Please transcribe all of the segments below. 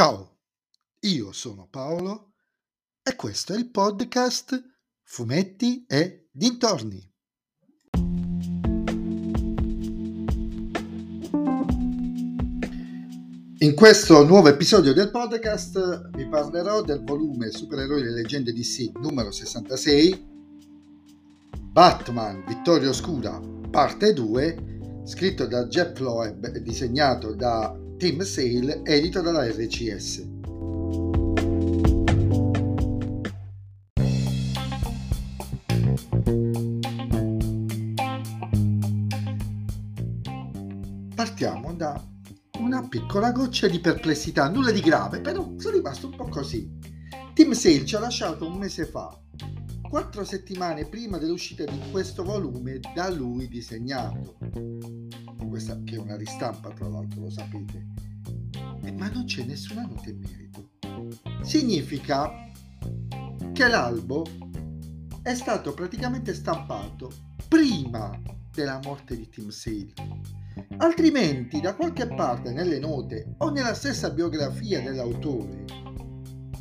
Ciao, io sono Paolo e questo è il podcast Fumetti e Dintorni. In questo nuovo episodio del podcast vi parlerò del volume Supereroi e leggende DC numero 66 Batman Vittoria Oscura parte 2 scritto da Jeff Loeb e disegnato da Tim Sale edito dalla RCS. Partiamo da una piccola goccia di perplessità, nulla di grave, però sono rimasto un po' così. Tim Sale ci ha lasciato un mese fa, quattro settimane prima dell'uscita di questo volume da lui disegnato. Questa che è una ristampa, tra l'altro, lo sapete. Eh, ma non c'è nessuna nota in merito. Significa che l'albo è stato praticamente stampato prima della morte di Tim Sale Altrimenti, da qualche parte nelle note o nella stessa biografia dell'autore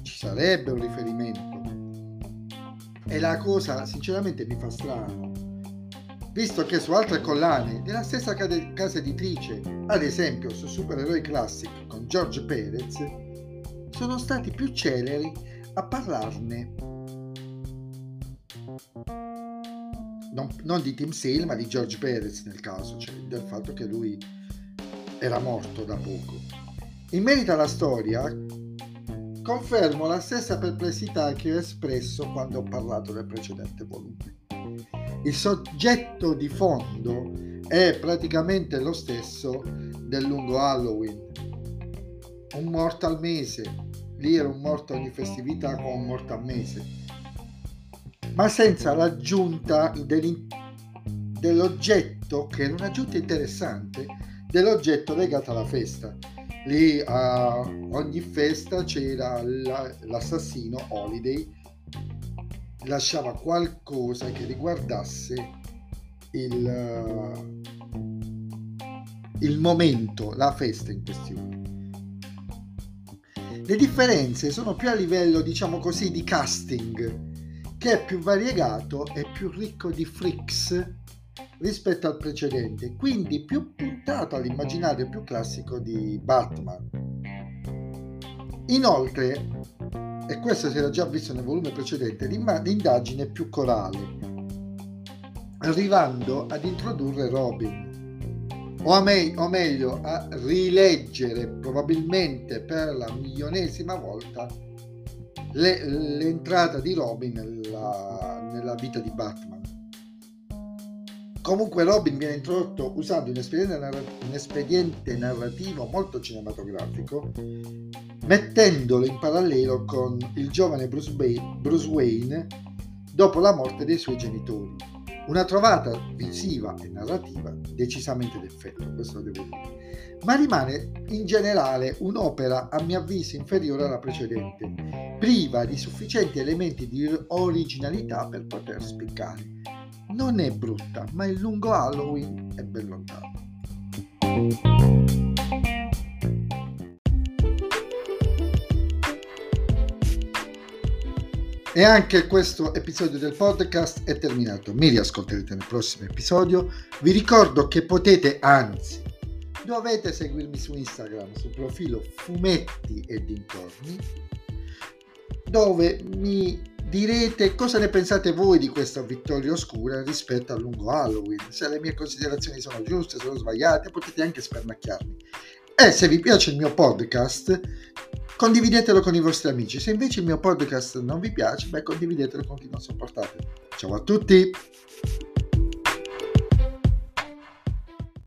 ci sarebbe un riferimento. E la cosa sinceramente mi fa strano, visto che su altre collane della stessa casa editrice, ad esempio su Supereroi Classic con George Perez, sono stati più celeri a parlarne non, non, di Tim Sale ma di George Perez nel caso, cioè del fatto che lui era morto da poco. In merito alla storia, confermo la stessa perplessità che ho espresso quando ho parlato del precedente volume. Il soggetto di fondo è praticamente lo stesso del lungo Halloween. Un morto al mese, lì era un morto ogni festività con un morto al mese ma senza l'aggiunta dell'oggetto, che è un'aggiunta interessante, dell'oggetto legato alla festa. Lì a ogni festa c'era la, l'assassino Holiday, lasciava qualcosa che riguardasse il, il momento, la festa in questione. Le differenze sono più a livello, diciamo così, di casting che è più variegato e più ricco di freaks rispetto al precedente, quindi più puntato all'immaginario più classico di Batman. Inoltre, e questo si era già visto nel volume precedente, l'indagine è più corale, arrivando ad introdurre Robin, o, a me- o meglio a rileggere probabilmente per la milionesima volta le, l'entrata di Robin nella, nella vita di Batman. Comunque Robin viene introdotto usando un espediente, narrativo, un espediente narrativo molto cinematografico, mettendolo in parallelo con il giovane Bruce, Bay, Bruce Wayne dopo la morte dei suoi genitori. Una trovata visiva e narrativa decisamente d'effetto, questo lo devo dire. Ma rimane in generale un'opera a mio avviso inferiore alla precedente, priva di sufficienti elementi di originalità per poter spiccare. Non è brutta, ma il lungo Halloween è ben lontano. E anche questo episodio del podcast è terminato. Mi riascolterete nel prossimo episodio. Vi ricordo che potete, anzi, dovete seguirmi su Instagram, sul profilo Fumetti e Dintorni, dove mi direte cosa ne pensate voi di questa vittoria oscura rispetto al lungo Halloween. Se le mie considerazioni sono giuste, sono sbagliate, potete anche spernacchiarmi. E se vi piace il mio podcast, condividetelo con i vostri amici. Se invece il mio podcast non vi piace, beh, condividetelo con chi non sopportate. Ciao a tutti!